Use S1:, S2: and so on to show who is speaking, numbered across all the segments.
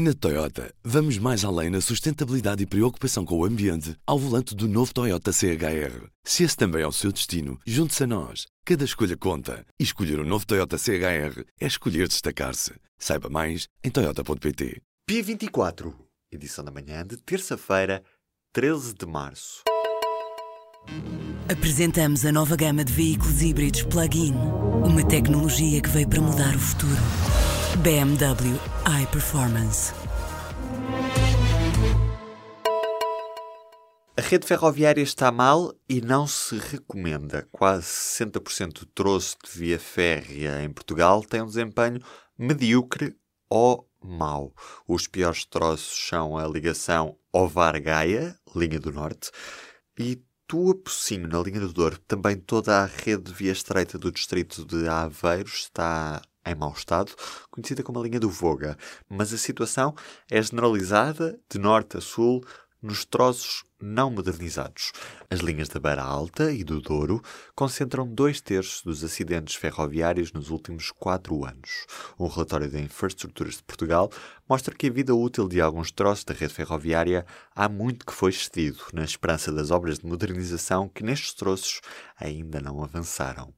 S1: Na Toyota, vamos mais além na sustentabilidade e preocupação com o ambiente ao volante do novo Toyota CHR. Se esse também é o seu destino, junte-se a nós. Cada escolha conta. E escolher o um novo Toyota CHR é escolher destacar-se. Saiba mais em Toyota.pt.
S2: P24, edição da manhã de terça-feira, 13 de março.
S3: Apresentamos a nova gama de veículos híbridos plug-in. Uma tecnologia que veio para mudar o futuro. BMW iPerformance.
S2: A rede ferroviária está mal e não se recomenda. Quase 60% do troço de via férrea em Portugal tem um desempenho medíocre ou mau. Os piores troços são a ligação Ovar-Gaia, linha do Norte, e Tua Pocinho, na linha do Douro. Também toda a rede de via estreita do distrito de Aveiros está em mau estado, conhecida como a linha do Voga, mas a situação é generalizada de norte a sul nos troços não modernizados. As linhas da Beira Alta e do Douro concentram dois terços dos acidentes ferroviários nos últimos quatro anos. Um relatório da Infraestruturas de Portugal mostra que a vida útil de alguns troços da rede ferroviária há muito que foi excedido, na esperança das obras de modernização que nestes troços ainda não avançaram.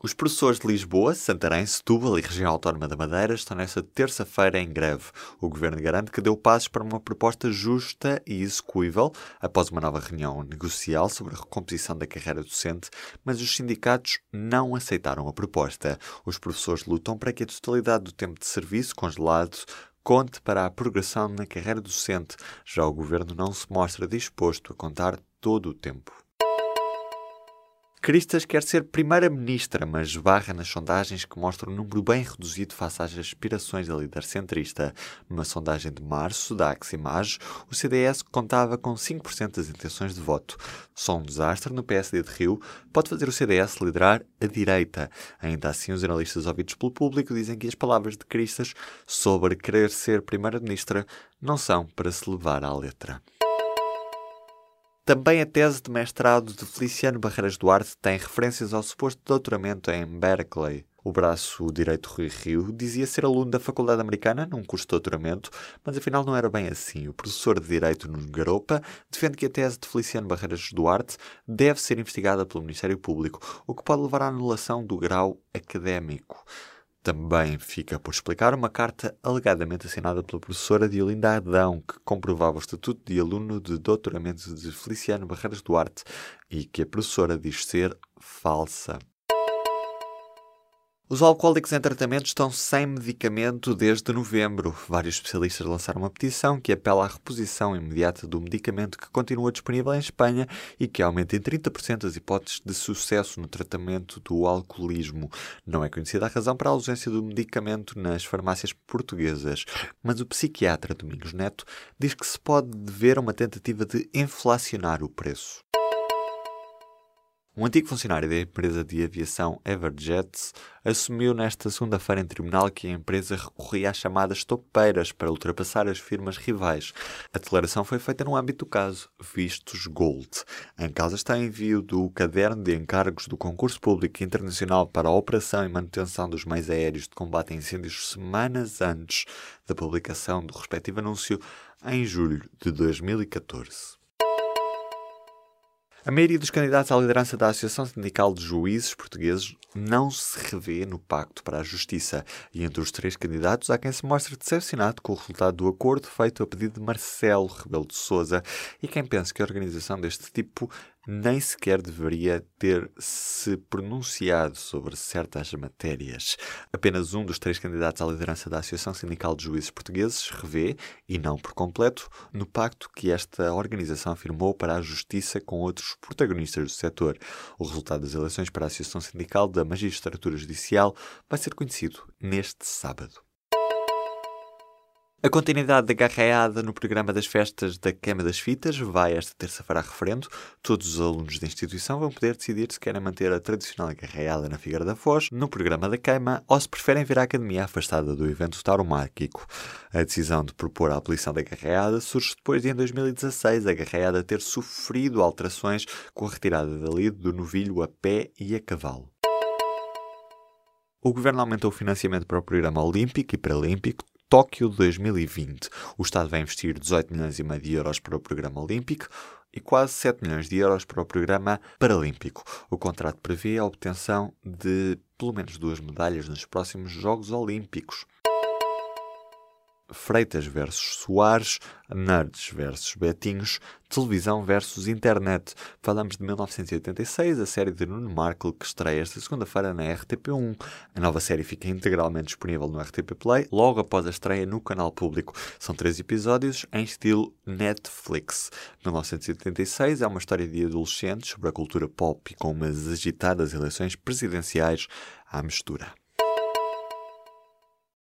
S2: Os professores de Lisboa, Santarém, Setúbal e Região Autónoma da Madeira estão nesta terça-feira em greve. O governo garante que deu passos para uma proposta justa e execuível após uma nova reunião negocial sobre a recomposição da carreira docente, mas os sindicatos não aceitaram a proposta. Os professores lutam para que a totalidade do tempo de serviço congelado conte para a progressão na carreira docente. Já o governo não se mostra disposto a contar todo o tempo. Cristas quer ser primeira-ministra, mas barra nas sondagens que mostram um número bem reduzido face às aspirações da líder centrista. Numa sondagem de março da Aximage, o CDS contava com 5% das intenções de voto. Só um desastre no PSD de Rio pode fazer o CDS liderar a direita. Ainda assim, os analistas ouvidos pelo público dizem que as palavras de Cristas sobre querer ser primeira-ministra não são para se levar à letra. Também a tese de mestrado de Feliciano Barreiras Duarte tem referências ao suposto doutoramento em Berkeley. O braço direito Rui Rio dizia ser aluno da Faculdade Americana num curso de doutoramento, mas afinal não era bem assim. O professor de Direito Nuno Garopa defende que a tese de Feliciano Barreiras Duarte deve ser investigada pelo Ministério Público, o que pode levar à anulação do grau académico. Também fica por explicar uma carta alegadamente assinada pela professora Diolinda Adão, que comprovava o estatuto de aluno de doutoramento de Feliciano Barreiras Duarte e que a professora diz ser falsa. Os alcoólicos em tratamento estão sem medicamento desde novembro. Vários especialistas lançaram uma petição que apela à reposição imediata do medicamento que continua disponível em Espanha e que aumenta em 30% as hipóteses de sucesso no tratamento do alcoolismo. Não é conhecida a razão para a ausência do medicamento nas farmácias portuguesas, mas o psiquiatra Domingos Neto diz que se pode dever a uma tentativa de inflacionar o preço. Um antigo funcionário da empresa de aviação Everjet assumiu nesta segunda-feira em tribunal que a empresa recorria às chamadas topeiras para ultrapassar as firmas rivais. A declaração foi feita no âmbito do caso Vistos Gold. Em causa está envio do caderno de encargos do concurso público internacional para a operação e manutenção dos meios aéreos de combate a incêndios semanas antes da publicação do respectivo anúncio em julho de 2014. A maioria dos candidatos à liderança da Associação Sindical de Juízes Portugueses não se revê no Pacto para a Justiça, e entre os três candidatos há quem se mostre decepcionado com o resultado do acordo feito a pedido de Marcelo Rebelo de Sousa e quem pensa que a organização deste tipo nem sequer deveria ter se pronunciado sobre certas matérias. Apenas um dos três candidatos à liderança da Associação Sindical de Juízes Portugueses revê, e não por completo, no pacto que esta organização firmou para a justiça com outros protagonistas do setor. O resultado das eleições para a Associação Sindical da Magistratura Judicial vai ser conhecido neste sábado. A continuidade da garreada no programa das festas da Queima das Fitas vai esta terça-feira a referendo. Todos os alunos da instituição vão poder decidir se querem manter a tradicional garreada na Figueira da Foz, no programa da queima, ou se preferem vir à academia afastada do evento tauromárquico. A decisão de propor a abolição da garreada surge depois de, em 2016, a garreada ter sofrido alterações com a retirada da lide do novilho a pé e a cavalo. O governo aumentou o financiamento para o programa olímpico e paralímpico, Tóquio 2020. O Estado vai investir 18 milhões e meio de euros para o programa olímpico e quase 7 milhões de euros para o programa paralímpico. O contrato prevê a obtenção de pelo menos duas medalhas nos próximos Jogos Olímpicos. Freitas versus Soares, Nerds versus Betinhos, Televisão versus Internet. Falamos de 1986, a série de Nuno Markle que estreia esta segunda-feira na RTP1. A nova série fica integralmente disponível no RTP Play logo após a estreia no canal público. São três episódios em estilo Netflix. 1986 é uma história de adolescentes sobre a cultura pop e com umas agitadas eleições presidenciais à mistura.